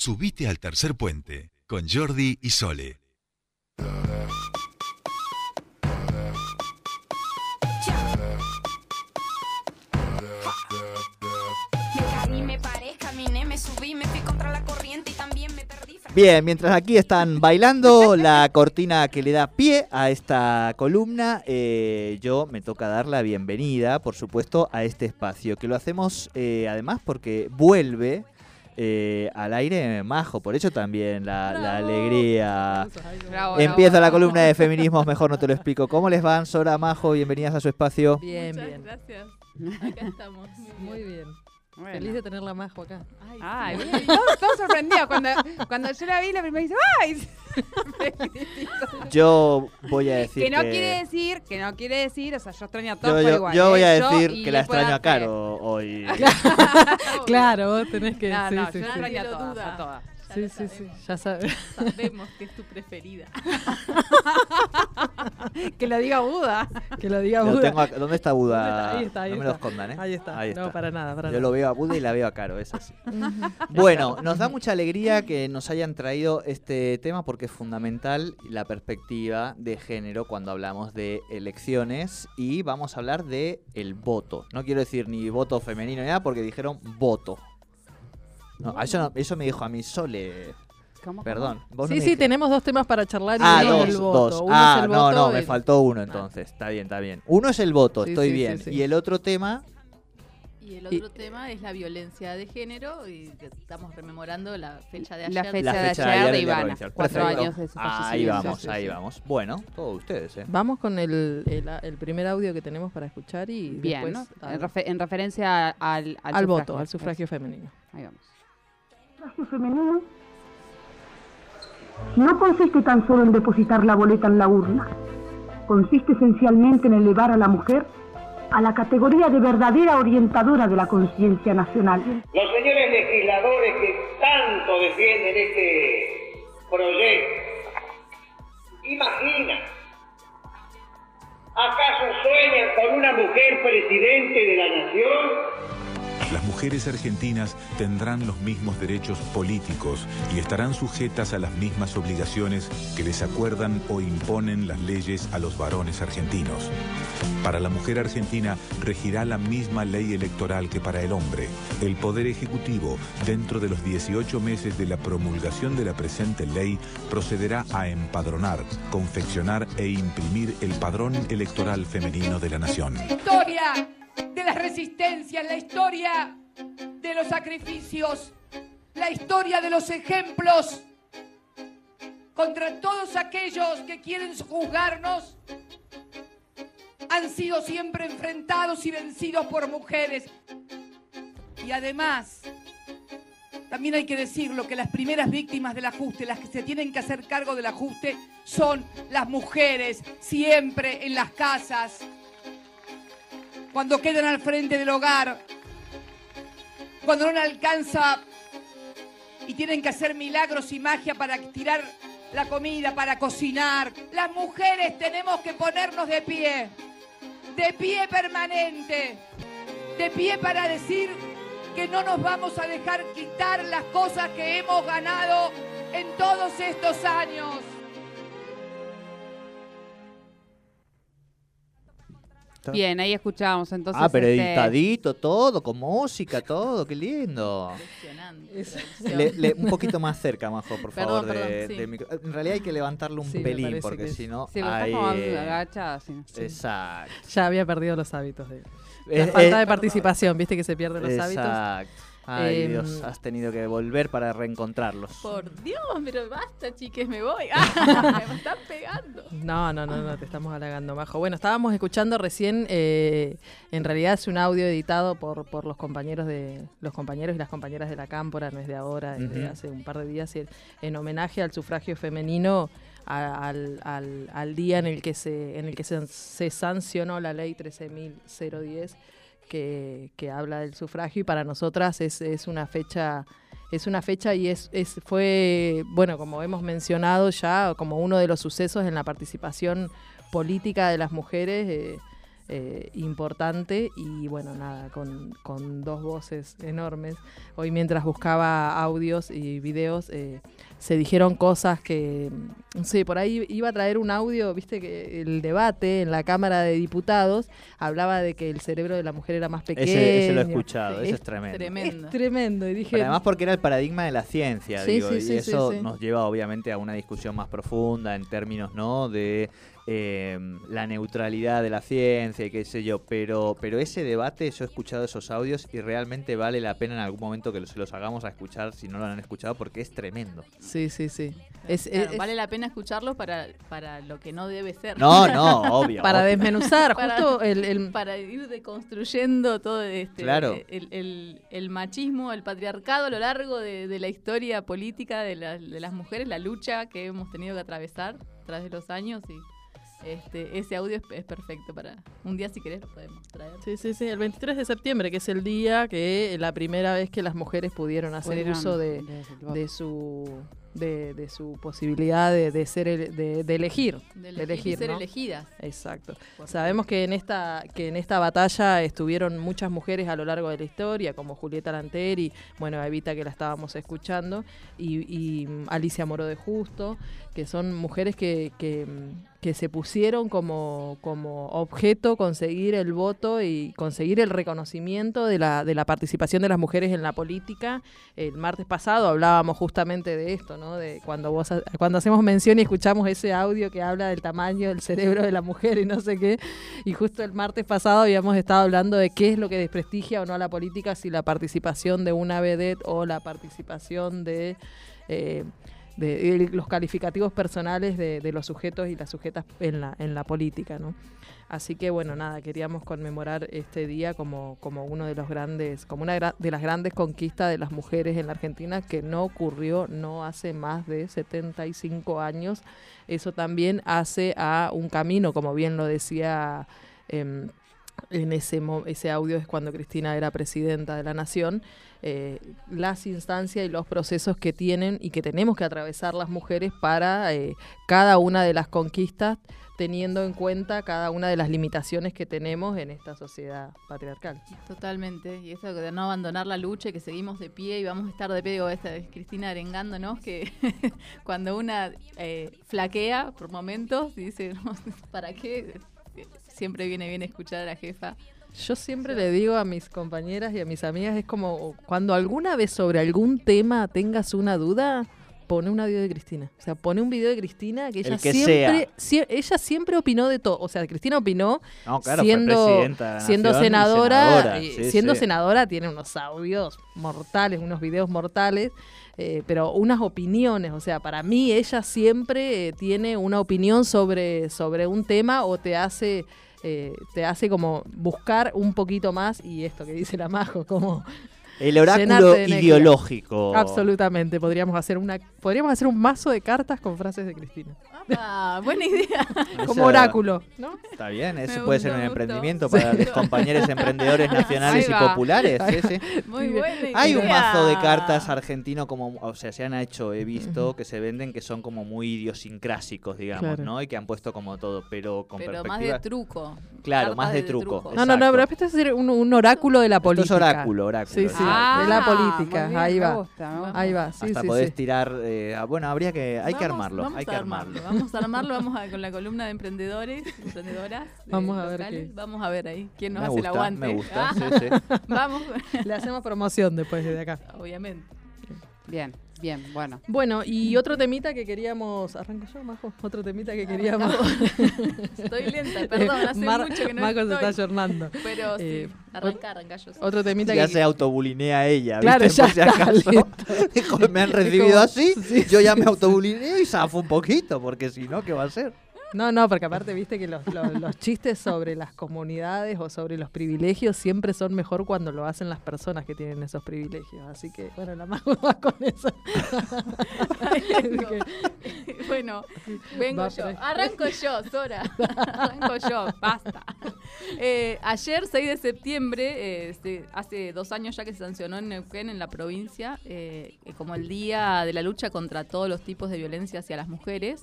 Subite al tercer puente con Jordi y Sole. Bien, mientras aquí están bailando la cortina que le da pie a esta columna, eh, yo me toca dar la bienvenida, por supuesto, a este espacio, que lo hacemos eh, además porque vuelve eh, al aire majo, por eso también la, la alegría. Bravo, Empieza bravo, la bravo. columna de feminismos, mejor no te lo explico. ¿Cómo les van, Sora, Majo? Bienvenidas a su espacio. Bien, Muchas bien. gracias. Acá estamos. Muy bien. Bueno. Feliz de tenerla Majo acá. Ay, Ay, sí. bien, todos, todos sorprendidos. Cuando, cuando yo la vi, la primera dice, ¡ay! Yo voy a decir que no quiere decir, que no quiere decir, o sea, yo extraño a todos Yo, por yo- igual. yo ¿eh? voy a Yo decir que la extraño a. Caro hoy. claro, vos tenés que. No, sí, no, sí, yo sí. extraño a todas, a todas. Ya Sí, sí, sí. Ya sabes. Sabemos que es tu preferida. Que lo diga Buda. Que lo diga Buda. tengo acá- ¿Dónde está Buda? Ahí está, ahí no me está. lo escondan, ¿eh? Ahí está. Ahí No, está. para nada, para Yo nada. lo veo a Buda y la veo a Caro, es así. Bueno, nos da mucha alegría que nos hayan traído este tema porque es fundamental la perspectiva de género cuando hablamos de elecciones y vamos a hablar de el voto. No quiero decir ni voto femenino ni nada porque dijeron voto. No, eso, no- eso me dijo a mí Sole. ¿Cómo? Perdón. vos no Sí, me sí, dijiste. tenemos dos temas para charlar y Ah, uno dos, es el voto. dos. Uno Ah, es el no, voto no, me y- faltó uno Ah. entonces. Está bien, está bien. Uno es el voto, Sí, estoy sí, sí, bien. sí. Y el otro tema, Y el otro tema es la violencia de género y estamos rememorando la fecha de ayer. La fecha la de fecha de ayer ayer de del Día Ivana. Cuatro años de su Ahí vamos, Sí, sí, ahí sí. vamos. Bueno, todos ustedes, ¿eh? Vamos con el, el, el primer audio que tenemos para escuchar y Bien, después ¿no? En, refe- en referencia al, al, al voto, al sufragio femenino. Ahí vamos. Sufragio femenino no consiste tan solo en depositar la boleta en la urna. Consiste esencialmente en elevar a la mujer a la categoría de verdadera orientadora de la conciencia nacional. Los señores legisladores que tanto defienden este proyecto, imaginan, ¿acaso sueñan con una mujer presidente de la nación? Las mujeres argentinas tendrán los mismos derechos políticos y estarán sujetas a las mismas obligaciones que les acuerdan o imponen las leyes a los varones argentinos. Para la mujer argentina regirá la misma ley electoral que para el hombre. El Poder Ejecutivo, dentro de los 18 meses de la promulgación de la presente ley, procederá a empadronar, confeccionar e imprimir el padrón electoral femenino de la nación. historia de las resistencias, la historia de los sacrificios, la historia de los ejemplos contra todos aquellos que quieren juzgarnos han sido siempre enfrentados y vencidos por mujeres. Y además, también hay que decirlo que las primeras víctimas del ajuste, las que se tienen que hacer cargo del ajuste, son las mujeres, siempre en las casas, cuando quedan al frente del hogar, cuando no le alcanza y tienen que hacer milagros y magia para tirar la comida, para cocinar. Las mujeres tenemos que ponernos de pie, de pie permanente, de pie para decir que no nos vamos a dejar quitar las cosas que hemos ganado en todos estos años. Bien, ahí escuchábamos entonces. ah, pero este, editadito, todo, con música, todo, qué lindo. Le- le- un poquito más cerca, Majo, por Perdón, favor. de- sí. micro. En realidad hay que levantarlo un Sí, pelín, porque que si no. Sí, hay, eh, agachada. sí. Exacto. Ya había perdido los hábitos. De, Eh, la falta eh, de participación, viste que se pierden los hábitos. Exacto. Ay, Em, Dios, has tenido que volver para reencontrarlos. Por Dios, pero basta, chiques, me voy. Ah, me están pegando. No, no, no, no, te estamos halagando, Majo. Bueno, estábamos escuchando recién, eh, en realidad es un audio editado por, por los compañeros de los compañeros y las compañeras de la Cámpora, no es de ahora, es de hace un par de días, en homenaje al sufragio femenino, al, al- al día en el que se, en el que se, se sancionó la ley 13.010 que, habla del sufragio y para nosotras es, es una fecha es una fecha y es fue bueno como hemos mencionado ya como uno de los sucesos en la participación política de las mujeres eh, eh, importante y bueno, nada, con, con dos voces enormes. Hoy mientras buscaba audios y videos, eh, se dijeron cosas que, no sé, por ahí iba a traer un audio, viste que el debate en la Cámara de Diputados hablaba de que el cerebro de la mujer era más pequeño. Ese, ese lo he escuchado, ese Es es tremendo. Tremendo. Es tremendo. Y dije, Pero además porque era el paradigma de la ciencia, Sí, digo, sí, y sí, eso sí, sí. nos lleva obviamente a una discusión más profunda en términos, ¿no? De eh, la neutralidad de la ciencia y qué sé yo, pero, pero ese debate, yo he escuchado esos audios y realmente vale la pena en algún momento que se los hagamos a escuchar si no lo han escuchado porque es tremendo. Sí, sí, sí. Es, Claro, es- vale la pena escucharlo para, para lo que no debe ser. No, no, obvio. para obvio. desmenuzar, Para- justo el, el- para ir deconstruyendo todo este Claro. el, el- el machismo, el patriarcado a lo largo de, de la historia política de, la- de las mujeres, la lucha que hemos tenido que atravesar a través de los años y este, ese audio es, es perfecto para un día si querés lo podemos traer. Sí, sí, sí, el 23 de septiembre, que es el día que la primera vez que las mujeres pudieron hacer Pudieron uso de su de, de su posibilidad de, de ser el- de, de elegir, De elegir, y ser ¿no? elegidas. Exacto. Sabemos que en esta que en esta batalla estuvieron muchas mujeres a lo largo de la historia, como Julieta Lanteri, bueno, Evita que la estábamos escuchando, y, y, mm, Alicia Moro de Justo, que son mujeres que, que, mm, que se pusieron como, como objeto conseguir el voto y conseguir el reconocimiento de la, de la participación de las mujeres en la política. El martes pasado hablábamos justamente de esto, De cuando vos cuando hacemos mención y escuchamos ese audio que habla del tamaño del cerebro de la mujer y no sé qué. Y justo el martes pasado habíamos estado hablando de qué es lo que desprestigia o no a la política, si la participación de una vedette o la participación de eh, los calificativos personales de, los sujetos y las sujetas en la, en la política. Así que bueno, nada, queríamos conmemorar este día como, como uno de los grandes, como una de las grandes conquistas de las mujeres en la Argentina que no ocurrió no hace más de 75 años. Eso también hace a un camino, como bien lo decía em, en ese, ese audio es cuando Cristina era presidenta de la Nación, eh, las instancias y los procesos que tienen y que tenemos que atravesar las mujeres para eh, cada una de las conquistas, teniendo en cuenta cada una de las limitaciones que tenemos en esta sociedad patriarcal. Totalmente, y eso de no abandonar la lucha que seguimos de pie y vamos a estar de pie, digo, esta es Cristina arengándonos, que cuando una eh, flaquea por momentos dice, "No, ¿para qué? Siempre viene bien escuchar a la jefa. Yo siempre le digo a mis compañeras y a mis amigas, es como cuando alguna vez sobre algún tema tengas una duda, pone un audio de Cristina. O sea, pone un video de Cristina que ella El que siempre, sie- ella siempre opinó de todo. O sea, Cristina opinó No, claro, fue siendo, siendo senadora, senadora, y sí, siendo sí. senadora tiene unos audios mortales, unos videos mortales, eh, pero unas opiniones, o sea, para mí ella siempre eh, tiene una opinión sobre, sobre un tema o te hace eh, te hace como buscar un poquito más y esto que dice la Majo, como El oráculo ideológico. absolutamente podríamos hacer una podríamos hacer un mazo de cartas con frases de Cristina, Ah, buena idea. Como oráculo, ¿no? Está bien, Me puede gustó, ser un emprendimiento Sí. para los compañeros emprendedores nacionales y populares. sí, sí. Muy buena idea. Hay un mazo de cartas argentino como, o sea, se han hecho, he visto que se venden que son como muy idiosincrásicos, digamos, Claro. ¿no? Y que han puesto como todo, pero con Pero más de truco. Claro, Cartas más de truco. truco. No, no, no, pero esto es un, un oráculo de la Esto política. es oráculo, oráculo. Sí, sí, exacto. de la Ah, política, bien, ahí va. gusta, gusta. Ahí va, sí, Hasta sí, podés sí. tirar, eh, ah, bueno, habría que, hay que Vamos- armarlo, vamos hay que a armarlo. Vamos a armarlo, vamos a, con la columna de emprendedores, emprendedoras. Vamos a ver qué- Vamos a ver ahí quién nos Me hace gusta, el aguante. me gusta, Ah, sí, sí. Vamos, Le hacemos promoción después de acá. obviamente. Bien, bien, bueno. Bueno, y otro temita que queríamos. ¿Arranco yo, Majo? Otro temita que queríamos. Estoy lenta, perdón, hace Mar- mucho que no Majo se estoy. está ayornando. Pero sí, Eh, arranca, arranca yo. sí. Otro temita Ya que. se autobulinea ella, Claro, ¿viste? ya está, me han recibido como- así, sí, yo ya me autobulineo y zafo un poquito, porque si no, ¿qué va a hacer? No, no, porque aparte viste que los, los- los chistes sobre las comunidades o sobre los privilegios siempre son mejor cuando lo hacen las personas que tienen esos privilegios. Así que, bueno, la Majo va con eso. bueno, vengo Va, yo. Arranco yo, Sora. Arranco yo, basta. Eh, ayer, 6 de septiembre, eh, se- hace dos años ya que se sancionó en Neuquén, en la provincia, eh, como el Día de la Lucha contra todos los tipos de violencia hacia las mujeres.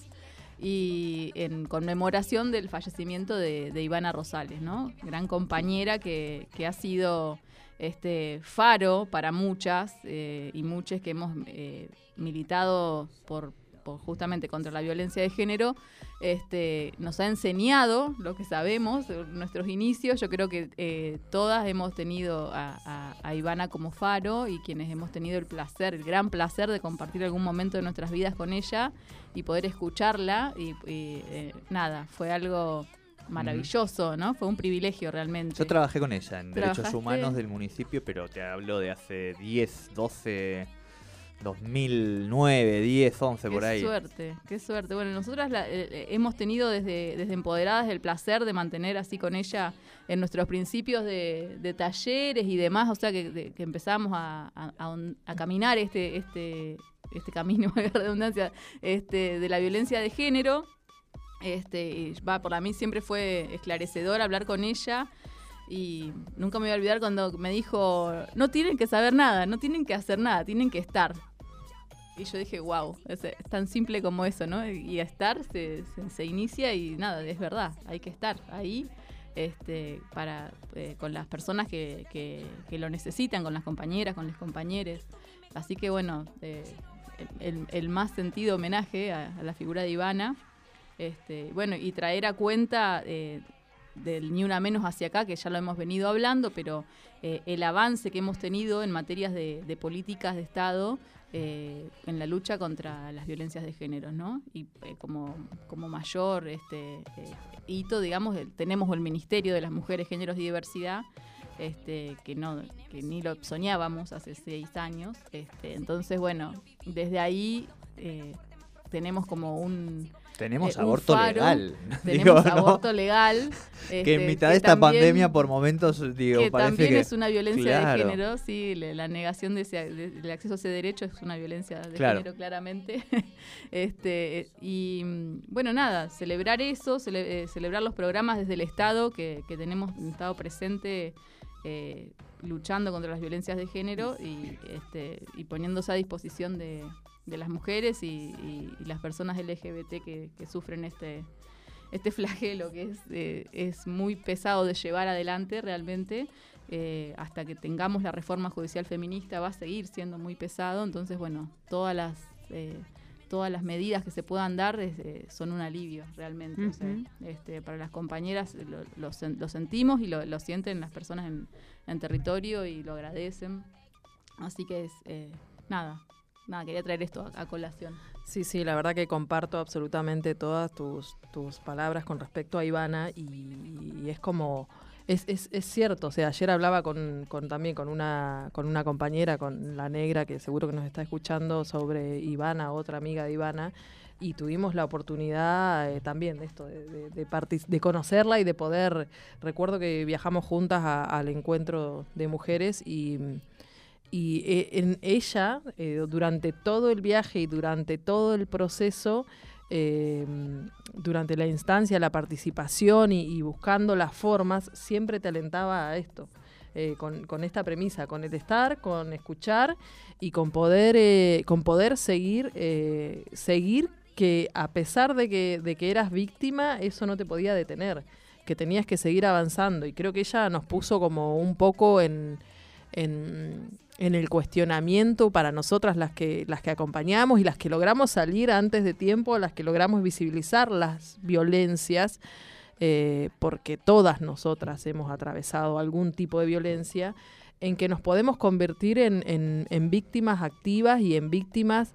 Y en conmemoración del fallecimiento de, Ivana Rosales, ¿no? Gran compañera que, que ha sido este faro para muchas eh, y muchas que hemos eh, militado por, por justamente contra la violencia de género, este, nos ha enseñado lo que sabemos, nuestros inicios. Yo creo que eh, todas hemos tenido a, a- a Ivana como faro y quienes hemos tenido el placer, el gran placer de compartir algún momento de nuestras vidas con ella y poder escucharla. Y, y, eh, nada, fue algo maravilloso, ¿no? Fue un privilegio realmente. Yo trabajé con ella en Derechos. Humanos del municipio, pero te hablo de hace 10, 12, 2009, 10, 11 por Qué ahí. suerte, qué suerte. Bueno, nosotras la- eh, eh, hemos tenido desde, desde Empoderadas el placer de mantener así con ella en nuestros principios de, de talleres y demás, o sea que, de- que empezamos a, a- caminar este, este, este camino, la redundancia, este, de la violencia de género. Este, y va, para mí siempre fue esclarecedor hablar con ella. Y nunca me voy a olvidar cuando me dijo, no tienen que saber nada, no tienen que hacer nada, tienen que estar. Y yo dije, wow, es, tan simple como eso, ¿no? Y estar se, inicia y nada, es verdad, hay que estar ahí este, para, eh, con las personas que, lo necesitan, con las compañeras, con los compañeros. Así que bueno, eh, el, más sentido homenaje a, a la figura de Ivana. Este, bueno, y traer a cuenta eh, del Ni Una Menos hacia acá, que ya lo hemos venido hablando, pero eh, el avance que hemos tenido en materias de, políticas de Estado eh, en la lucha contra las violencias de género, ¿no? Y eh, como, como mayor este, hito, digamos, tenemos el Ministerio de las Mujeres, Géneros y Diversidad, este, que no que ni lo soñábamos hace seis años. Este, entonces, bueno, desde ahí tenemos como un Tenemos eh, aborto faro, legal. Tenemos Digo, ¿no? aborto legal. que este, en mitad de esta también- pandemia por momentos digo, que parece también que es una violencia Claro. de género, sí, la negación de ese, de- del acceso a ese derecho es una violencia de Claro. género claramente. este Y bueno, nada, celebrar eso, cele- eh, celebrar los programas desde el Estado, que, que tenemos un Estado presente eh, luchando contra las violencias de género y, este, y poniéndose a disposición de, de las mujeres y, y- y las personas LGBT que, que sufren este, este flagelo que es, eh, es muy pesado de llevar adelante realmente. eh, hasta que tengamos la reforma judicial feminista va a seguir siendo muy pesado. Entonces, bueno, todas las eh, todas las medidas que se puedan dar eh, son un alivio realmente. O sea, Ujú. este, para las compañeras lo, lo sen- lo sentimos y lo, lo sienten las personas en, en territorio y lo agradecen. Así que es eh, nada, nada, quería traer esto a, colación. Sí, sí, la verdad que comparto absolutamente todas tus, tus palabras con respecto a Ivana y, es como, es, es, es cierto, o sea, ayer hablaba con, con también con una, con una compañera, con la negra, que seguro que nos está escuchando, sobre Ivana, otra amiga de Ivana, y tuvimos la oportunidad eh, también de esto, de, de, de de conocerla y de poder, recuerdo que viajamos juntas a- al encuentro de mujeres y... Y eh, en ella, eh, durante todo el viaje y durante todo el proceso, eh, durante la instancia, la participación y, buscando las formas, siempre te alentaba a esto. eh, con, esta premisa, con el estar, con escuchar y con poder, con poder seguir, seguir que a pesar de que, de que eras víctima, eso no te podía detener, que tenías que seguir avanzando. Y creo que ella nos puso como un poco en, en el cuestionamiento para nosotras las que, las que acompañamos y las que logramos salir antes de tiempo, las que logramos visibilizar las violencias, eh, porque todas nosotras hemos atravesado algún tipo de violencia, en que nos podemos convertir en, en- víctimas activas y en víctimas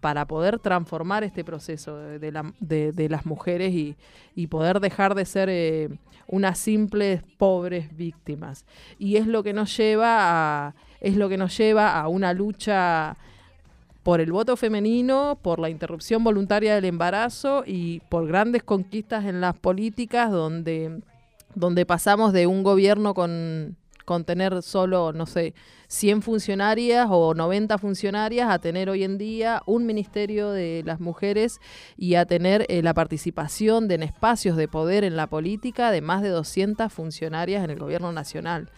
para poder transformar este proceso de- de las mujeres y, y poder dejar de ser eh, unas simples pobres víctimas. Y es lo que nos lleva a, es lo que nos lleva a una lucha por el voto femenino, por la interrupción voluntaria del embarazo y por grandes conquistas en las políticas donde, donde pasamos de un gobierno con, con tener solo, no sé, 100 funcionarias o 90 funcionarias a tener hoy en día un ministerio de las mujeres y a tener eh, la participación de, en espacios de poder en la política de más de 200 funcionarias en el gobierno nacional.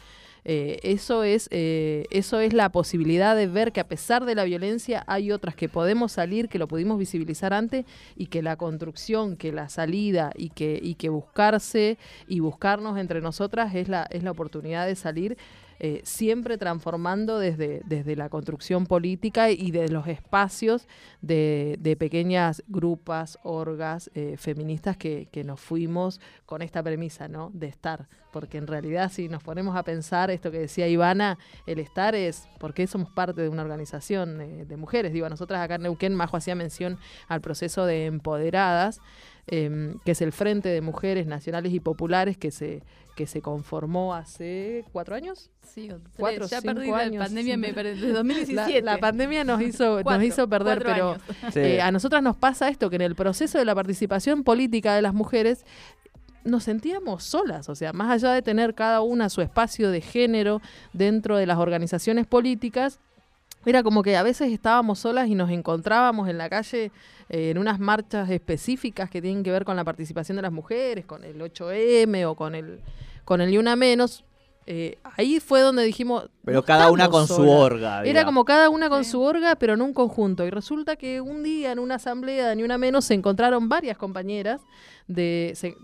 Eh, eso, es, eh, eso es la posibilidad de ver que a pesar de la violencia hay otras que podemos salir, que lo pudimos visibilizar antes y que la construcción, que la salida y que, y que buscarse y buscarnos entre nosotras es la, es la oportunidad de salir eh, siempre transformando desde, desde la construcción política y de los espacios de, pequeñas grupas, orgas eh, feministas que, que, nos fuimos con esta premisa, ¿no? De estar. Porque en realidad, si nos ponemos a pensar esto que decía Ivana, el estar es porque somos parte de una organización eh, de mujeres. Digo, nosotras acá en Neuquén, Majo hacía mención al proceso de empoderadas. Eh, que es el Frente de Mujeres Nacionales y Populares que se, que se conformó hace cuatro años. Sí, o cuatro, ya cinco perdí años. la pandemia, me perdí, de 2017. La, la pandemia nos hizo, Cuatro, nos hizo perder, pero. Sí. eh, a nosotras nos pasa esto, que en el proceso de la participación política de las mujeres nos sentíamos solas, o sea, más allá de tener cada una su espacio de género dentro de las organizaciones políticas, era como que a veces estábamos solas y nos encontrábamos en la calle eh, en unas marchas específicas que tienen que ver con la participación de las mujeres, con el 8M o con el con el Ni Una Menos. Eh, ahí fue donde dijimos... Pero "No cada una con su solas". orga. Era como cada una con Sí. su orga, pero en un conjunto. Y resulta que un día en una asamblea de Ni Una Menos se encontraron varias compañeras de... se-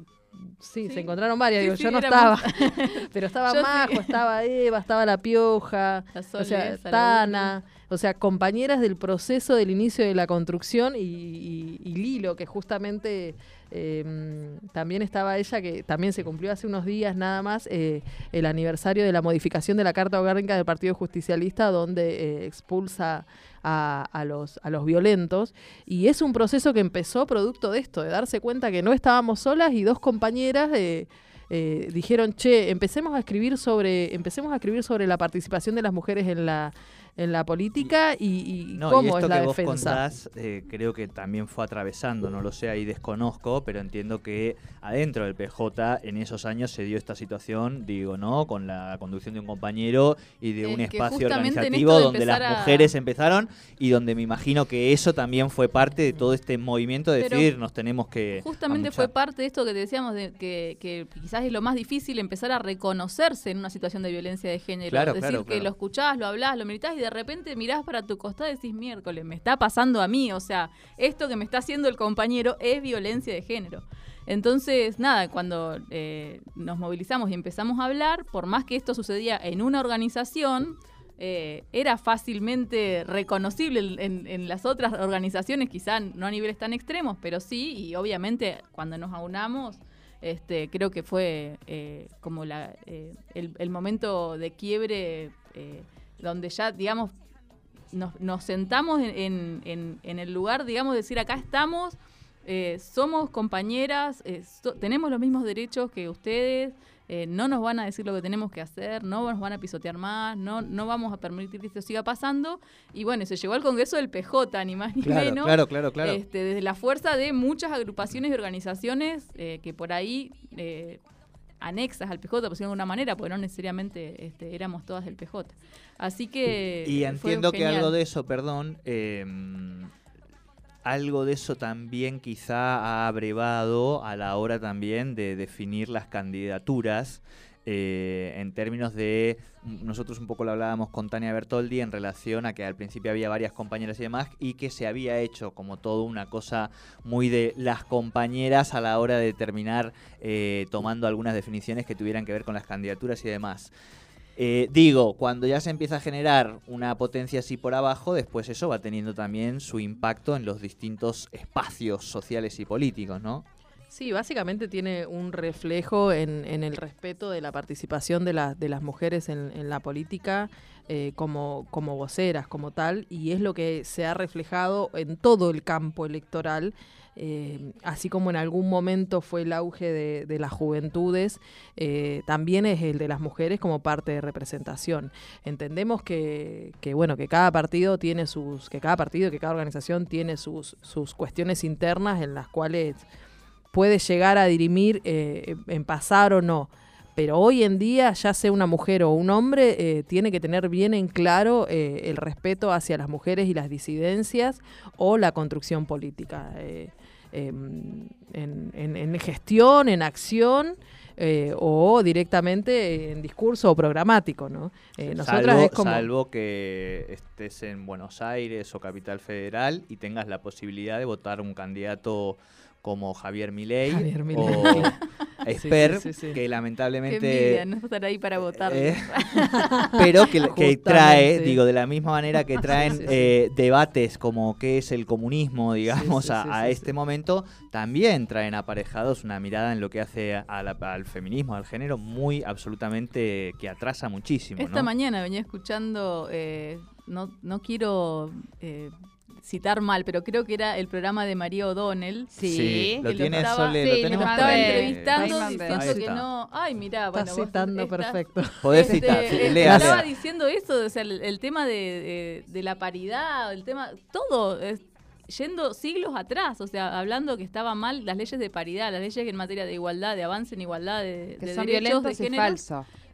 sí, Sí. se encontraron varias. Sí, digo, sí, yo no estaba. pero estaba. Majo, estaba Eva, estaba La Pioja, La o sea, Tana. O sea, compañeras del proceso del inicio de la construcción y, y- y Lilo, que justamente eh, también estaba ella, que también se cumplió hace unos días nada más, eh, el aniversario de la modificación de la Carta Orgánica del Partido Justicialista, donde eh, expulsa a, a los, a los violentos. Y es un proceso que empezó producto de esto, de darse cuenta que no estábamos solas y dos compañeras... eh, eh, dijeron, che, empecemos a escribir sobre, empecemos a escribir sobre la participación de las mujeres en la, en la política y, y No, cómo y esto es la que vos defensa. contás, eh, creo que también fue atravesando, no lo sé, ahí desconozco, pero entiendo que adentro del PJ en esos años se dio esta situación, digo, ¿no? Con la conducción de un compañero y de Es un espacio organizativo donde las a- mujeres empezaron y donde me imagino que eso también fue parte de todo este movimiento de Pero decir, nos tenemos que... Justamente amuchar". fue parte de esto que te decíamos, de que, que quizás es lo más difícil empezar a reconocerse en una situación de violencia de género. Claro, Decir claro, que lo escuchás, lo hablás, lo militás y de repente mirás para tu costado y decís, miércoles, me está pasando a mí. O sea, esto que me está haciendo el compañero es violencia de género. Entonces, nada, cuando eh, nos movilizamos y empezamos a hablar, por más que esto sucedía en una organización, eh, era fácilmente reconocible en, las otras organizaciones, quizá no a niveles tan extremos, pero sí, y obviamente cuando nos aunamos, este, creo que fue eh, como la, el, momento de quiebre donde ya, digamos, nos, nos sentamos en, en- el lugar, digamos, de decir, acá estamos, eh, somos compañeras, eh, so- tenemos los mismos derechos que ustedes, eh, no nos van a decir lo que tenemos que hacer, no nos van a pisotear más, no, no vamos a permitir que esto siga pasando. Y bueno, se llegó al Congreso del PJ, ni más ni Claro, menos. claro, claro, claro. Este, desde la fuerza de muchas agrupaciones y organizaciones eh, que por ahí eh, anexas al PJ, por decirlo de alguna manera, porque no necesariamente este, éramos todas del PJ. Así que. Y entiendo que genial. algo de eso, perdón, eh, algo de eso también quizá ha abrevado a la hora también de definir las candidaturas. Eh, en términos de, nosotros un poco lo hablábamos con Tania Bertoldi en relación a que al principio había varias compañeras y demás y que se había hecho como todo una cosa muy de las compañeras a la hora de terminar eh, tomando algunas definiciones que tuvieran que ver con las candidaturas y demás. Eh, digo, cuando ya se empieza a generar una potencia así por abajo, después eso va teniendo también su impacto en los distintos espacios sociales y políticos, ¿no? Sí, básicamente tiene un reflejo en, en el respeto de la participación de, de las mujeres en, en la política eh, como, como voceras, como tal, y es lo que se ha reflejado en todo el campo electoral. eh, así como en algún momento fue el auge de, de las juventudes, eh, también es el de las mujeres como parte de representación. Entendemos que, que, bueno, que cada partido tiene sus, que cada partido, que cada organización tiene sus, sus cuestiones internas en las cuales puede llegar a dirimir eh, en pasar o no. Pero hoy en día, ya sea una mujer o un hombre, eh, tiene que tener bien en claro eh, el respeto hacia las mujeres y las disidencias o la construcción política. Eh, em, en, en- en gestión, en acción. eh, o directamente en discurso o programático, ¿no? Nosotras salvo, es como salvo que estés en Buenos Aires o Capital Federal y tengas la posibilidad de votar un candidato como Javier Milei Javier Milei. o Esper, sí, sí, sí. que Qué lamentablemente envidia, no estar ahí para votar. Eh, pero que, que trae, digo, de la misma manera que traen Sí, sí, sí. eh, debates como qué es el comunismo, digamos, sí, a, sí, a sí, este sí. momento, también traen aparejados una mirada en lo que hace a la- al feminismo, al género, muy absolutamente que atrasa muchísimo. Esta ¿no? mañana venía escuchando, eh, no, no quiero eh, citar mal, pero creo que era el programa de María O'Donnell. Sí. lo que tiene estaba- Sole, sí, lo lo tenemos Estaba ahí. entrevistando Ahí diciendo que no. Ay, mirá, bueno. Citando estás- perfecto. Podés Este, citar, sí, eh, lea, estaba lea. diciendo eso, o sea, el, el tema de, de- de la paridad, el tema, todo, es yendo siglos atrás, o sea, hablando que estaba mal las leyes de paridad, las leyes en materia de igualdad, de avance en igualdad, de, Que de son derechos, de género.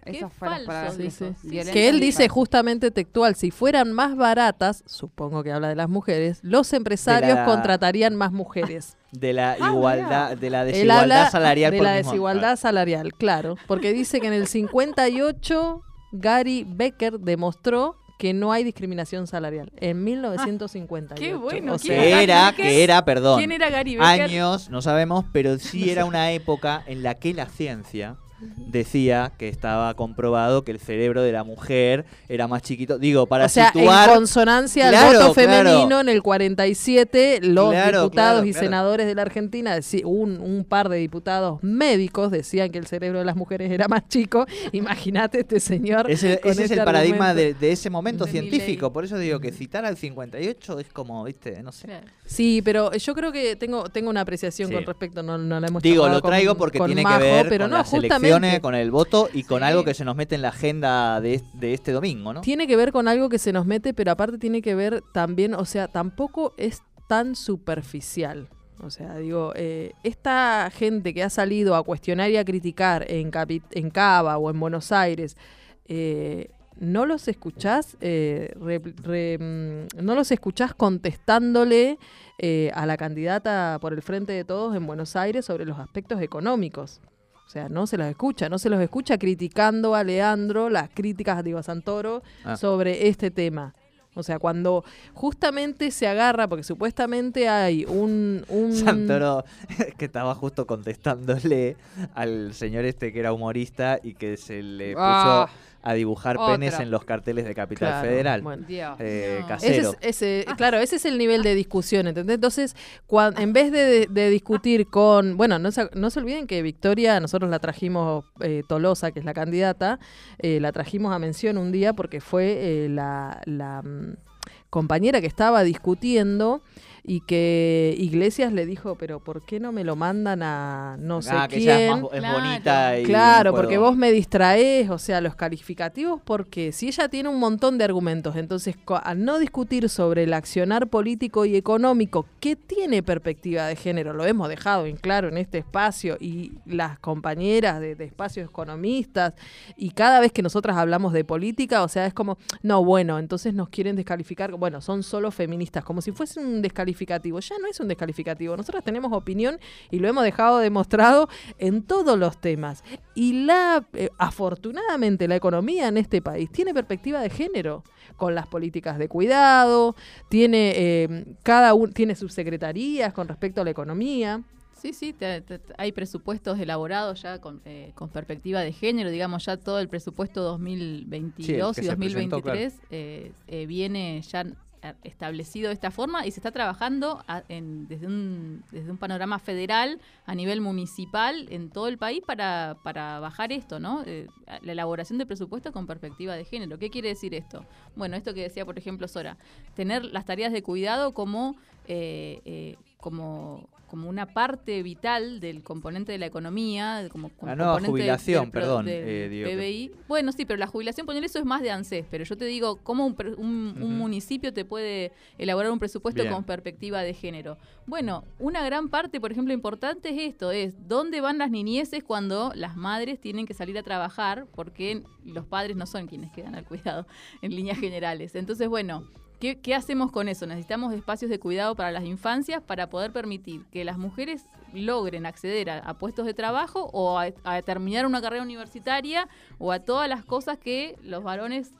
Esas fueron las palabras falso, que sí, sí. Que él dice justamente textual, si fueran más baratas, supongo que habla de las mujeres, los empresarios la- contratarían más mujeres. De la Ah, igualdad, de la desigualdad salarial de por la mismo- desigualdad salarial, claro, porque dice que en el 58 Gary Becker demostró que no hay discriminación salarial en 1958. qué bueno, O ¿quién sea, Que era, que era, perdón, ¿Quién era Gary Becker? años, no sabemos, pero sí era una época en la que la ciencia decía que estaba comprobado que el cerebro de la mujer era más chiquito. Digo, para o sea, situar... en consonancia al Claro, voto claro. femenino en el 47, los Claro, diputados claro, y claro. senadores de la Argentina, un, un par de diputados médicos decían que el cerebro de las mujeres era más chico. Imagínate este señor. Ese, con ese es este el paradigma de, ese momento De científico. Por eso digo que citar al 58 es como, viste, no sé. Sí, pero yo creo que tengo, tengo una apreciación Sí. con respecto, no, no la hemos Digo, lo traigo con- porque con tiene Majo, que ver pero con no, las justamente con el voto y con Sí. algo que se nos mete en la agenda de, de este domingo, ¿no? Tiene que ver con algo que se nos mete, pero aparte tiene que ver también, o sea, tampoco es tan superficial. O sea, digo, eh, esta gente que ha salido a cuestionar y a criticar en, Capi- en Cava o en Buenos Aires, eh, no los escuchás, eh, re- re- mm, no los escuchás contestándole eh, a la candidata por el frente de todos en Buenos Aires sobre los aspectos económicos. O sea, no se los escucha, no se los escucha criticando a Leandro las críticas, digo, a Santoro Ah. sobre este tema. O sea, cuando justamente se agarra, porque supuestamente hay un... un Santoro, que estaba justo contestándole al señor este que era humorista y que se le puso Ah, a dibujar otra. penes en los carteles de Capital Claro, Federal. bueno. Eh, No. Ese casero. es, ese, claro, ese es el nivel de discusión, ¿entendés? Entonces, cuan- en vez de, de discutir con, bueno, no se, no se olviden que Victoria, nosotros la trajimos, eh, Tolosa, que es la candidata, eh, la trajimos a mención un día porque fue eh, la, la, mm, compañera que estaba discutiendo y que Iglesias le dijo, pero ¿por qué no me lo mandan a no sé ah, que quién? ella es, más es Claro. bonita y Claro, porque vos me distraés, o sea, los calificativos, porque si ella tiene un montón de argumentos, entonces al no discutir sobre el accionar político y económico que tiene perspectiva de género, lo hemos dejado en claro en este espacio y las compañeras de, de espacios economistas y cada vez que nosotras hablamos de política, o sea, es como, no, bueno, entonces nos quieren descalificar, bueno, son solo feministas, como si fuese un descalificativo, ya no es un descalificativo, nosotras tenemos opinión y lo hemos dejado demostrado en todos los temas. Y la eh, afortunadamente la economía en este país tiene perspectiva de género con las políticas de cuidado, tiene eh, cada uno tiene subsecretarías con respecto a la economía. Sí, sí, te- hay presupuestos elaborados ya con, eh, con perspectiva de género, digamos, ya todo el presupuesto 2022 que y se presentó, 2023 eh, eh, viene ya establecido de esta forma y se está trabajando a- en- desde, un, desde un panorama federal a nivel municipal en todo el país para, para bajar esto, ¿no? Eh, la elaboración de presupuestos con perspectiva de género. ¿Qué quiere decir esto? Bueno, esto que decía, por ejemplo, Sora, tener las tareas de cuidado como, eh, eh, como, como una parte vital del componente de la economía, como, como La nueva componente jubilación, del perdón, del eh, digo que- PBI. Bueno, sí, pero la jubilación, poner eso es más de ANSES, pero yo te digo, ¿cómo un, un- un municipio te puede elaborar un presupuesto Bien. con perspectiva de género? Bueno, una gran parte, por ejemplo, importante es esto, es dónde van las niñeces cuando las madres tienen que salir a trabajar, porque los padres no son quienes quedan al cuidado en líneas generales. Entonces, bueno, ¿qué, hacemos con eso? Necesitamos espacios de cuidado para las infancias para poder permitir que las mujeres logren acceder a, puestos de trabajo o a, a terminar una carrera universitaria o a todas las cosas que los varones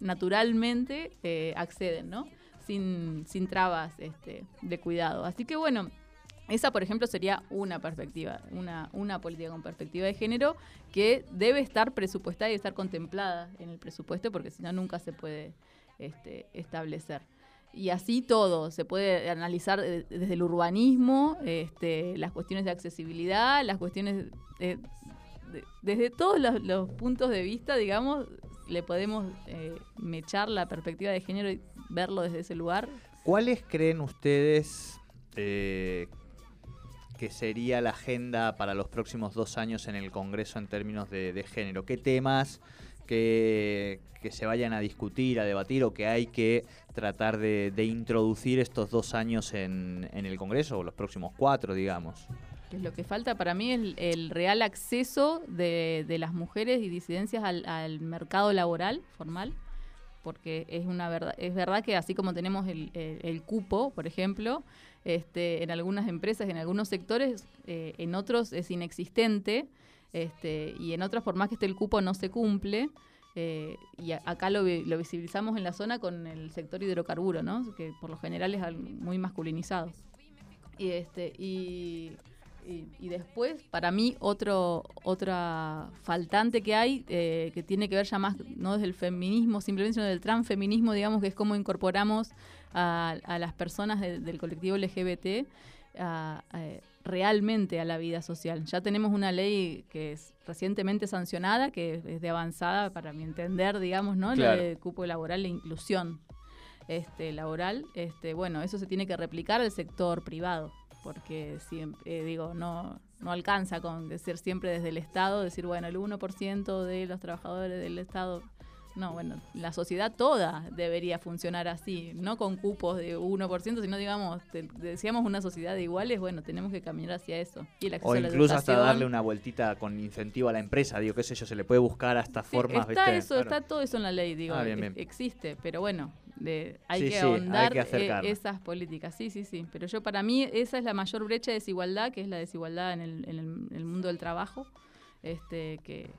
naturalmente eh, acceden, ¿no? Sin, sin trabas este, de cuidado. Así que bueno, esa, por ejemplo, sería una perspectiva, una, una política con perspectiva de género que debe estar presupuestada y estar contemplada en el presupuesto, porque si no, nunca se puede este, establecer. Y así todo, se puede analizar de- desde el urbanismo, este, las cuestiones de accesibilidad, las cuestiones, de- de- desde todos los, puntos de vista, digamos, le podemos eh, mechar la perspectiva de género y verlo desde ese lugar. ¿Cuáles creen ustedes eh, que sería la agenda para los próximos dos años en el Congreso en términos de género? ¿Qué temas que, que se vayan a discutir, a debatir o que hay que tratar de, de introducir estos dos años en, en el Congreso o los próximos cuatro, digamos? es lo que falta para mí el, el real acceso de, de las mujeres y disidencias al, al mercado laboral formal porque es una verdad es verdad que así como tenemos el, el- el cupo por ejemplo este, en algunas empresas en algunos sectores eh, en otros es inexistente este, y en otros por más que esté el cupo no se cumple eh, y acá lo, lo visibilizamos en la zona con el sector hidrocarburo no que por lo general es muy masculinizado. Y este y, y, después para mí otro otra faltante que hay eh, que tiene que ver ya más no desde el feminismo simplemente sino del transfeminismo digamos que es cómo incorporamos a, las personas de- del colectivo LGBT a- realmente a la vida social ya tenemos una ley que es recientemente sancionada que es de avanzada para mi entender digamos no Claro. la de cupo laboral e inclusión este, laboral, este, bueno, eso se tiene que replicar al sector privado, porque siempre, eh, digo, no, no alcanza con decir siempre desde el Estado, decir, bueno, el 1% de los trabajadores del Estado. No, bueno, la sociedad toda debería funcionar así, no con cupos de 1%, sino, digamos, te- decíamos una sociedad de iguales, bueno, tenemos que caminar hacia eso. Y el acceso O a la incluso hasta darle una vueltita con incentivo a la empresa, digo, qué sé yo, se le puede buscar hasta Sí, formas, está ¿viste? eso, Claro. está todo eso en la ley, digo, Ah, bien, bien. existe, pero bueno, de- hay Sí, que sí, hay ahondar que eh, esas políticas, sí, sí, sí, pero yo para mí esa es la mayor brecha de desigualdad, que es la desigualdad en el, en el- en el mundo del trabajo, este, que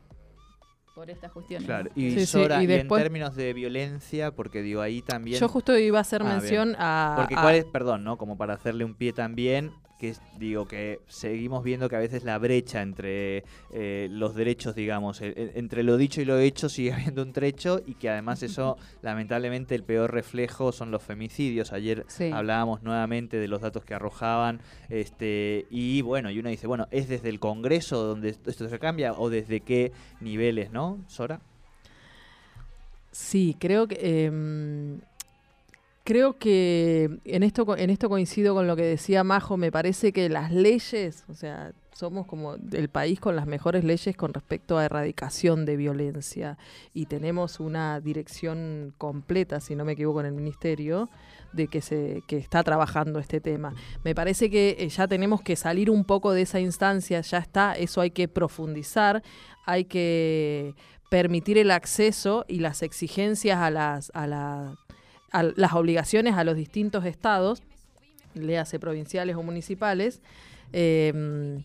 por estas cuestiones. Claro, y, Sí, sí, Sora, y y después- en términos de violencia, porque digo, ahí también... Yo justo iba a hacer Ah, bien. mención a... Porque a- cuál es, perdón, ¿no? Como para hacerle un pie también, que digo que seguimos viendo que a veces la brecha entre eh, los derechos, digamos, e- e- entre lo dicho y lo hecho sigue habiendo un trecho y que además eso, lamentablemente, el peor reflejo son los femicidios. Ayer Sí. hablábamos nuevamente de los datos que arrojaban, este, y bueno, y uno dice, bueno, ¿es desde el Congreso donde esto esto se cambia o desde qué niveles, no, Sora? Sí, creo que em, creo que en esto en esto coincido con lo que decía Majo. Me parece que las leyes, o sea, somos como el país con las mejores leyes con respecto a erradicación de violencia y tenemos una dirección completa, si no me equivoco, en el ministerio de que se que está trabajando este tema. Me parece que eh, ya tenemos que salir un poco de esa instancia. Ya está, eso hay que profundizar, hay que permitir el acceso y las exigencias a las, a la- a las obligaciones a los distintos estados, léase provinciales o municipales, eh,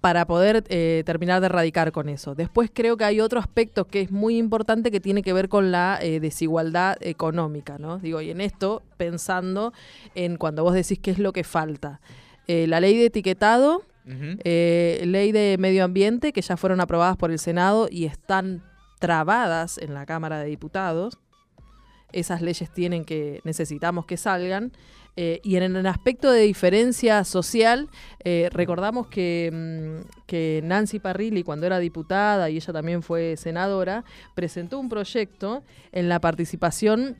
para poder eh, terminar de erradicar con eso. Después creo que hay otro aspecto que es muy importante que tiene que ver con la eh, desigualdad económica, ¿no? Digo, y en esto pensando en cuando vos decís qué es lo que falta. Eh, la ley de etiquetado, eh, ley de medio ambiente que ya fueron aprobadas por el Senado y están trabadas en la Cámara de Diputados. Esas leyes tienen que, necesitamos que salgan. Eh, y en el aspecto de diferencia social, eh, recordamos que, mm, que Nancy Parrilli, cuando era diputada y ella también fue senadora, presentó un proyecto en la participación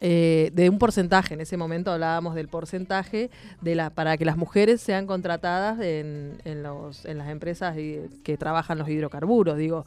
eh, de un porcentaje. En ese momento hablábamos del porcentaje de la, para que las mujeres sean contratadas en, en los, en las empresas que trabajan los hidrocarburos. Digo,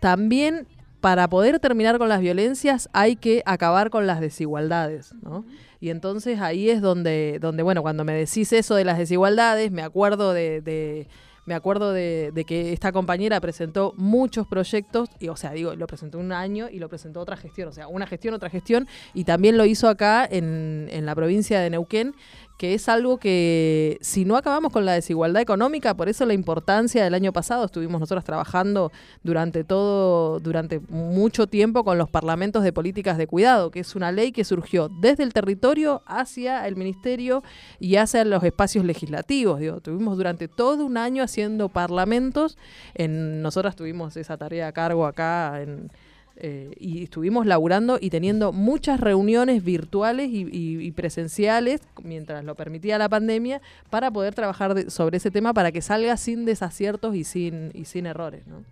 también para poder terminar con las violencias hay que acabar con las desigualdades, ¿no? Y entonces ahí es donde, donde bueno, cuando me decís eso de las desigualdades, me acuerdo de, de me acuerdo de, de que esta compañera presentó muchos proyectos, y, o sea, digo, lo presentó un año y lo presentó otra gestión, o sea, una gestión, otra gestión, y también lo hizo acá en, en la provincia de Neuquén, que es algo que si no acabamos con la desigualdad económica, por eso la importancia del año pasado, estuvimos nosotros trabajando durante todo, durante mucho tiempo con los parlamentos de políticas de cuidado, que es una ley que surgió desde el territorio hacia el ministerio y hacia los espacios legislativos. Digo, tuvimos durante todo un año haciendo parlamentos, en, nosotras tuvimos esa tarea a cargo acá en eh, y estuvimos laburando y teniendo muchas reuniones virtuales y, y- presenciales, mientras lo permitía la pandemia, para poder trabajar de- sobre ese tema para que salga sin desaciertos y sin, y sin errores. ¿no?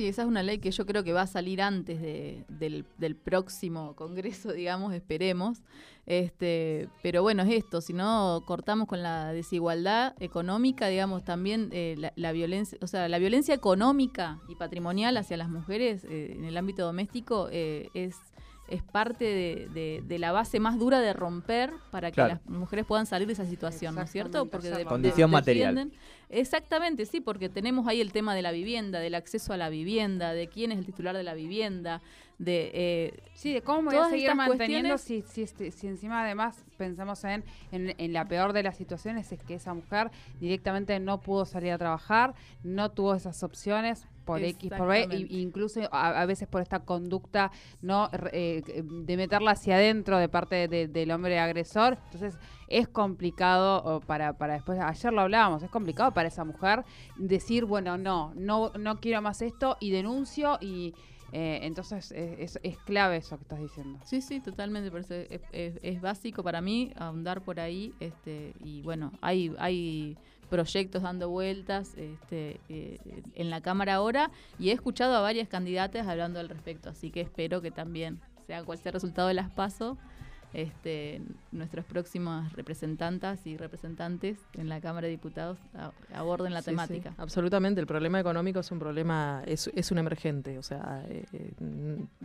Sí, esa es una ley que yo creo que va a salir antes de- del, del próximo Congreso, digamos, esperemos. Este, pero bueno, es esto, si no cortamos con la desigualdad económica, digamos, también eh, la, la violencia, o sea, la violencia económica y patrimonial hacia las mujeres eh, en el ámbito doméstico eh, es es parte de, de- de la base más dura de romper para que Claro. las mujeres puedan salir de esa situación, ¿no es cierto? Porque hacerlo. Condición material. Exactamente, sí, porque tenemos ahí el tema de la vivienda, del acceso a la vivienda, de quién es el titular de la vivienda, de... eh, Sí, de cómo voy a seguir manteniendo si, si, este- si encima además pensamos en, en, en la peor de las situaciones es que esa mujer directamente no pudo salir a trabajar, no tuvo esas opciones por X, por Y, Exactamente. y- incluso a, a veces por esta conducta no eh, de meterla hacia adentro de parte de- del hombre agresor. Entonces es complicado para, para después, ayer lo hablábamos, es complicado para esa mujer decir, bueno, no, no, no quiero más esto y denuncio y... eh, entonces es, es- es clave eso que estás diciendo. Sí, sí, totalmente, por eso es- es básico para mí ahondar por ahí, este, y bueno, hay, hay proyectos dando vueltas este, eh, en la Cámara ahora, y he escuchado a varias candidatas hablando al respecto, así que espero que también, sea cual sea el resultado de las PASO, este, nuestras próximas representantes y representantes en la Cámara de Diputados aborden la Sí, sí, temática. absolutamente, el problema económico es un problema, es, es un emergente, o sea, eh, eh,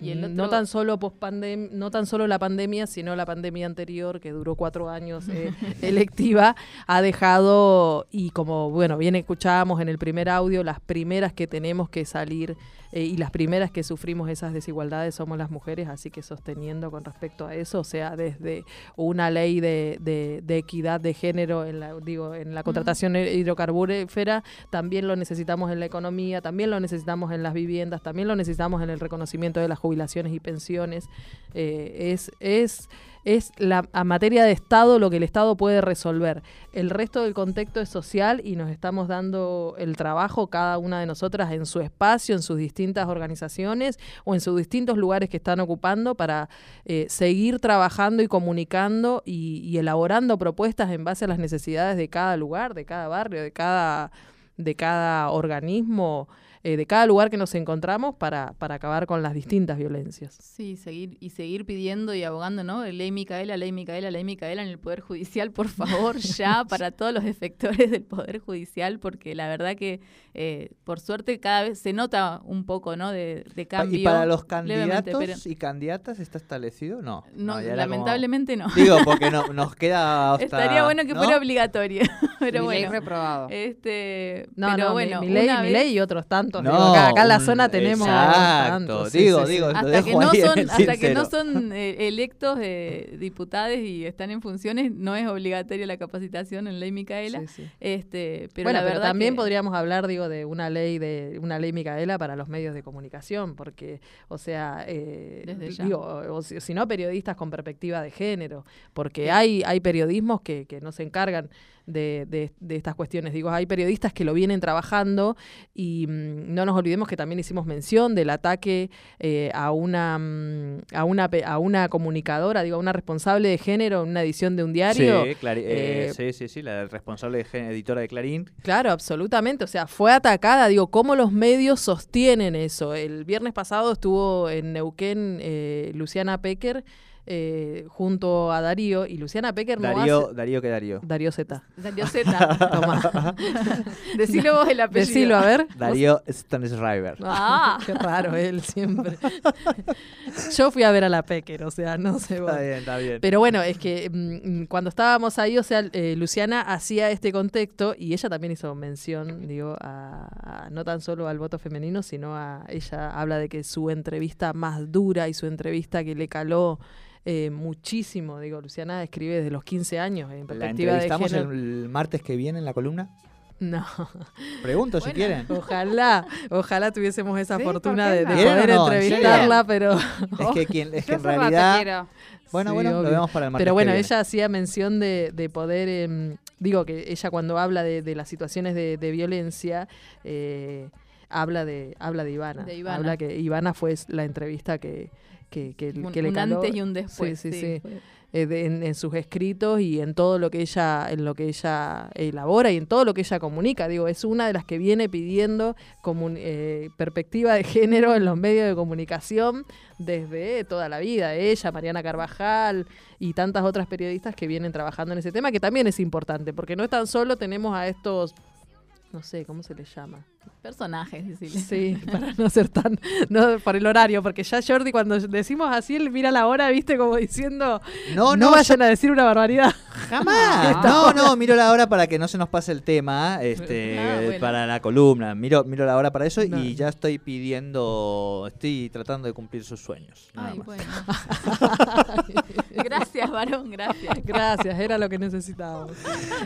Y el no tan solo pospandem- no tan solo la pandemia, sino la pandemia anterior que duró cuatro años eh, electiva, ha dejado y como bueno bien escuchábamos en el primer audio, las primeras que tenemos que salir eh, y las primeras que sufrimos esas desigualdades somos las mujeres, así que sosteniendo con respecto a eso, o sea, desde una ley de, de- de equidad de género en la, digo, en la contratación hidrocarburífera, también lo necesitamos en la economía, también lo necesitamos en las viviendas, también lo necesitamos en el reconocimiento de las jubilaciones y pensiones. Eh, es, es, es la a materia de Estado lo que el Estado puede resolver. El resto del contexto es social y nos estamos dando el trabajo cada una de nosotras en su espacio, en sus distintas organizaciones o en sus distintos lugares que están ocupando para eh, seguir trabajando y comunicando y, y elaborando propuestas en base a las necesidades de cada lugar, de cada barrio, de cada, de cada organismo, eh, de cada lugar que nos encontramos para, para acabar con las distintas violencias. Sí, seguir y seguir pidiendo y abogando, ¿no? Ley Micaela, ley Micaela, ley Micaela en el Poder Judicial, por favor, ya para todos los efectores del Poder Judicial, porque la verdad que, eh, por suerte, cada vez se nota un poco, ¿no? De, de cambio. ¿Y para los candidatos pero- y candidatas está establecido? No. no, como- lamentablemente no. Digo, porque no, nos queda hasta... Estaría bueno que ¿no? fuera obligatorio, pero Mi ley bueno. reprobado. Este, No, pero no, bueno, mi, mi ley, mi ley y otros tantos. No, digo, acá, acá en la zona tenemos exacto, tantos. sí, digo, sí, digo, hasta que no son hasta que no son eh, electos eh, diputados y están en funciones no es obligatoria la capacitación en ley Micaela Sí, sí. este pero bueno, la pero también que- podríamos hablar, digo, de una ley de una ley Micaela para los medios de comunicación, porque, o sea, eh, Desde ya. digo, o, o si, si no periodistas con perspectiva de género, porque hay hay periodismos que, que no se encargan de, de- de estas cuestiones. Digo, hay periodistas que lo vienen trabajando y mm, no nos olvidemos que también hicimos mención del ataque eh, a una mm, a una a una comunicadora, digo, a una responsable de género en una edición de un diario. Sí, eh, Eh, sí, sí, sí, la responsable de gen- editora de Clarín. Claro, absolutamente. O sea, fue atacada. Digo, ¿cómo los medios sostienen eso? El viernes pasado estuvo en Neuquén eh, Luciana Pecker. Eh, junto a Darío y Luciana Pecker no Darío, hace- Darío que Darío. Darío Z. Darío Z. Toma. Decilo vos el apellido. Decilo, a ver. Darío Stanisriver. Ah. Qué raro él siempre. Yo fui a ver a la Pecker, o sea, no sé vos. Está bien, está bien. Pero bueno, es que mm, cuando estábamos ahí, o sea, eh, Luciana hacía este contexto y ella también hizo mención, digo, a, a- no tan solo al voto femenino, sino a ella habla de que su entrevista más dura y su entrevista que le caló eh, muchísimo, digo, Luciana escribe desde los 15 años en ¿La perspectiva de entrevistamos género. el martes que viene en la columna? No, Pregunto si quieren. ojalá, ojalá tuviésemos esa Sí, fortuna ¿por qué de, poder entrevistarla, pero... Es que, quien, es que en realidad... Bueno, Sí, bueno, lo obvio. vemos para el martes Pero bueno, que viene. ella hacía mención de, de poder, em, digo que ella cuando habla de, de las situaciones de, de violencia, eh, habla de habla de Ivana. De Ivana. Habla que Ivana fue la entrevista que, que, que, Un, que le un caló antes y un después. Sí, sí, sí. sí. eh, de- en, en sus escritos y en todo lo que ella en lo que ella elabora y en todo lo que ella comunica digo es una de las que viene pidiendo eh, perspectiva de género en los medios de comunicación desde toda la vida ella Mariana Carvajal y tantas otras periodistas que vienen trabajando en ese tema que también es importante porque no es tan solo tenemos a estos no sé cómo se les llama Personajes, decirle. Sí, para no ser tan, no por el horario, porque ya Jordi cuando decimos así, él mira la hora, viste, como diciendo, No, no, no, vayan a decir una barbaridad. Jamás. No, no, miro la hora para que no se nos pase el tema, este, Ah, bueno. para la columna. Miro, miro la hora para eso No. y ya estoy pidiendo, estoy tratando de cumplir sus sueños. nada Ay, más. bueno. gracias, varón, gracias. Gracias, era lo que necesitábamos.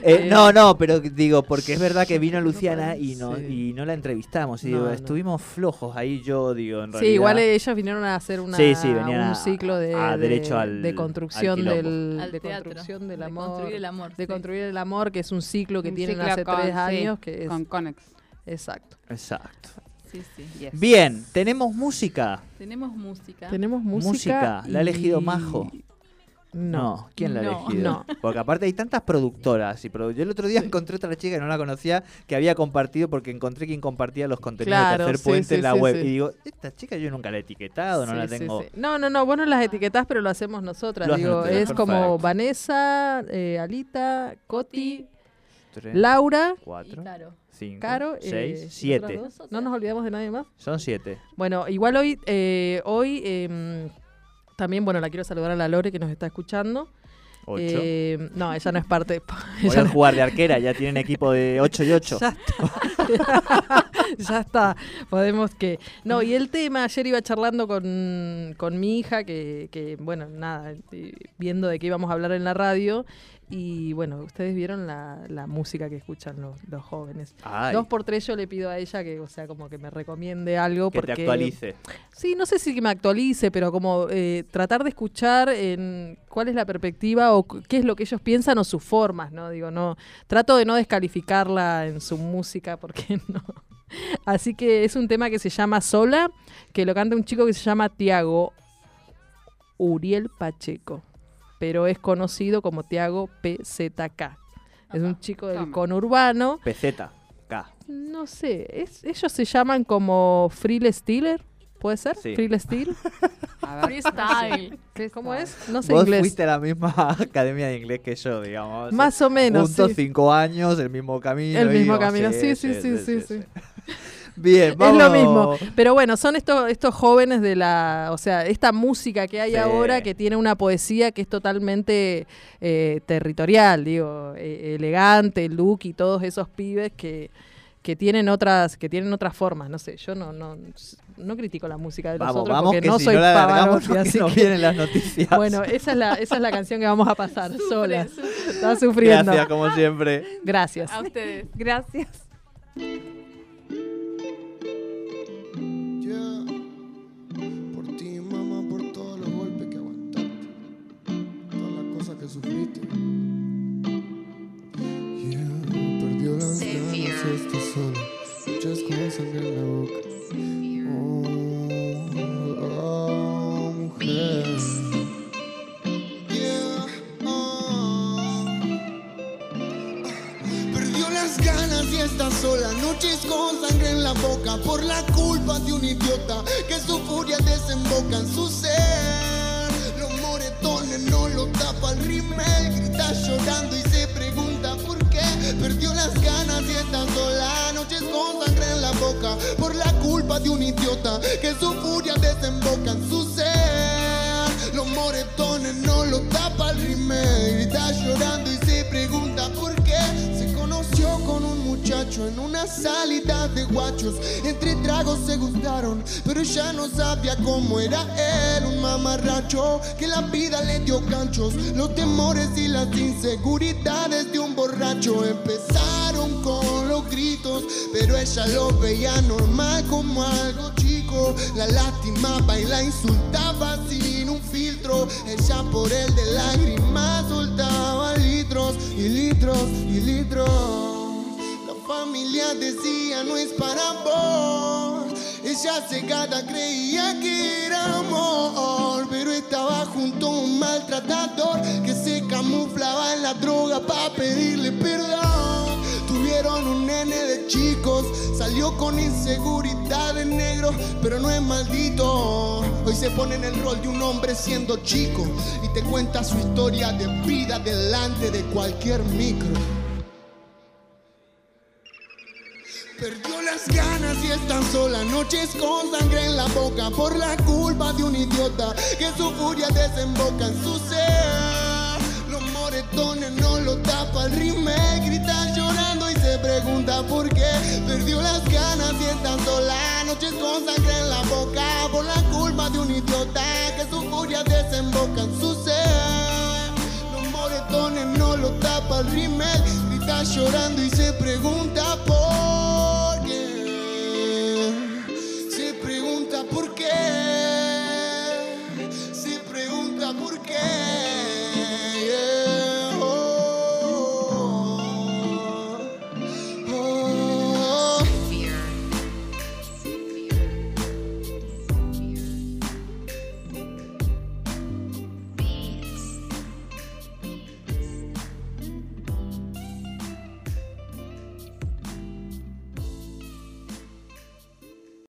Eh, Eh, no, no, pero digo, porque es verdad que vino Luciana y no, Sí. y no la entrevistamos. Y No, digo, no. estuvimos flojos ahí, yo digo, en Sí, realidad. igual ellos vinieron a hacer una, Sí, sí, a- un ciclo de, a de- derecho al- de construcción del Al de teatro. construcción del De amor. construir el amor. de sí. construir el amor, que es un ciclo que Un tienen ciclo hace con- tres sí, años, que es Con Conex. exacto. Exacto. Sí, sí. Yes. Bien, tenemos música. Tenemos música. Tenemos música. Música, la ha elegido Majo. No. ¿quién la ha No. elegido? No. Porque aparte hay tantas productoras. Y produ- Yo el otro día encontré otra chica que no la conocía que había compartido porque encontré quien compartía los contenidos Claro, de Tercer sí, Puente sí, en la sí, web. Y digo, esta chica yo nunca la he etiquetado, no la tengo. No, no, no, vos no las etiquetás, pero lo hacemos nosotras. Lo Digo, es perfecto. como Vanessa, eh, Alita, Coti, Tres, Laura, cuatro, claro. cinco, Caro, seis, eh, siete. ¿otras dos? No nos olvidamos de nadie más. Son siete. Bueno, igual hoy, eh, hoy em, también, bueno, la quiero saludar a la Lore que nos está escuchando. Ocho. Eh, no, ella no es parte. A no- jugar de arquera, ya tienen equipo de 8 y 8. Ya ya está, podemos que... No, y el tema, ayer iba charlando con, con mi hija, que, que, bueno, nada, eh, viendo de qué íbamos a hablar en la radio, y bueno, ustedes vieron la, la música que escuchan los, los jóvenes. Ay, Dos por tres yo le pido a ella que, o sea, como que me recomiende algo. que porque, te actualice. Sí, no sé si que me actualice, pero como eh, tratar de escuchar en cuál es la perspectiva o qué es lo que ellos piensan o sus formas, ¿no? Digo, no, trato de no descalificarla en su música porque no. Así que es un tema que se llama Sola, que lo canta un chico que se llama Tiago Uriel Pacheco, pero es conocido como Tiago PZK. Es un chico del conurbano. Peseta. K. No sé, es, ellos se llaman como Freele Steeler, ¿puede ser? Sí. Steel. Freestyle. ¿Cómo es? No sé Vos inglés. fuiste a la misma academia de inglés que yo, digamos. Más o menos. Juntos sí. cinco años, el mismo camino. El mismo íbamos, camino, sí, sí, sí, sí, Bien, Es vamos. lo mismo. Pero bueno, son estos, estos jóvenes de la. O sea, esta música que hay Sí. ahora que tiene una poesía que es totalmente eh, territorial, digo, eh, elegante, el look y todos esos pibes que que tienen otras que tienen otras formas no sé yo no no no critico la música de los Vamos, otros vamos, porque que no si soy no Pavarotti, así que vienen las noticias. bueno esa es la esa es la canción que vamos a pasar sola está sufriendo Gracias, como siempre. gracias A ustedes. Gracias. Sufriste. Yeah. Perdió las ganas está sola, muchas cosas en la boca. Oh, oh, mujer. Yeah. Oh. Perdió las ganas y está sola, noches con sangre en la boca por la culpa de un idiota que su furia desemboca en su ser. No lo tapa el rímel. Grita llorando y se pregunta por qué. Perdió las ganas y está sola. Noches con sangre en la boca por la culpa de un idiota que su furia desemboca en su ser. Los moretones no lo tapa el rímel. Grita llorando y se pregunta por qué. En una salida de guachos. Entre tragos se gustaron, pero ya no sabía cómo era él. Un mamarracho que la vida le dio ganchos. Los temores y las inseguridades de un borracho empezaron con los gritos, pero ella lo veía normal como algo chico. La lastimaba y la insultaba sin un filtro. Ella por él de lágrimas soltaba litros y litros y litros. Familia decía no es para vos. Ella cegada creía que era amor, pero estaba junto a un maltratador que se camuflaba en la droga para pedirle perdón. Tuvieron un nene de chicos, salió con inseguridad de negro, pero no es maldito. Hoy se pone en el rol de un hombre siendo chico y te cuenta su historia de vida delante de cualquier micro. Perdió las ganas y están sola, noches con sangre en la boca por la culpa de un idiota que su furia desemboca en su ser. Los moretones no lo tapa el rímel, grita llorando y se pregunta por qué. Perdió las ganas y están sola, noches con sangre en la boca por la culpa de un idiota que su furia desemboca en su ser. Los moretones no lo tapa el rímel, grita llorando y se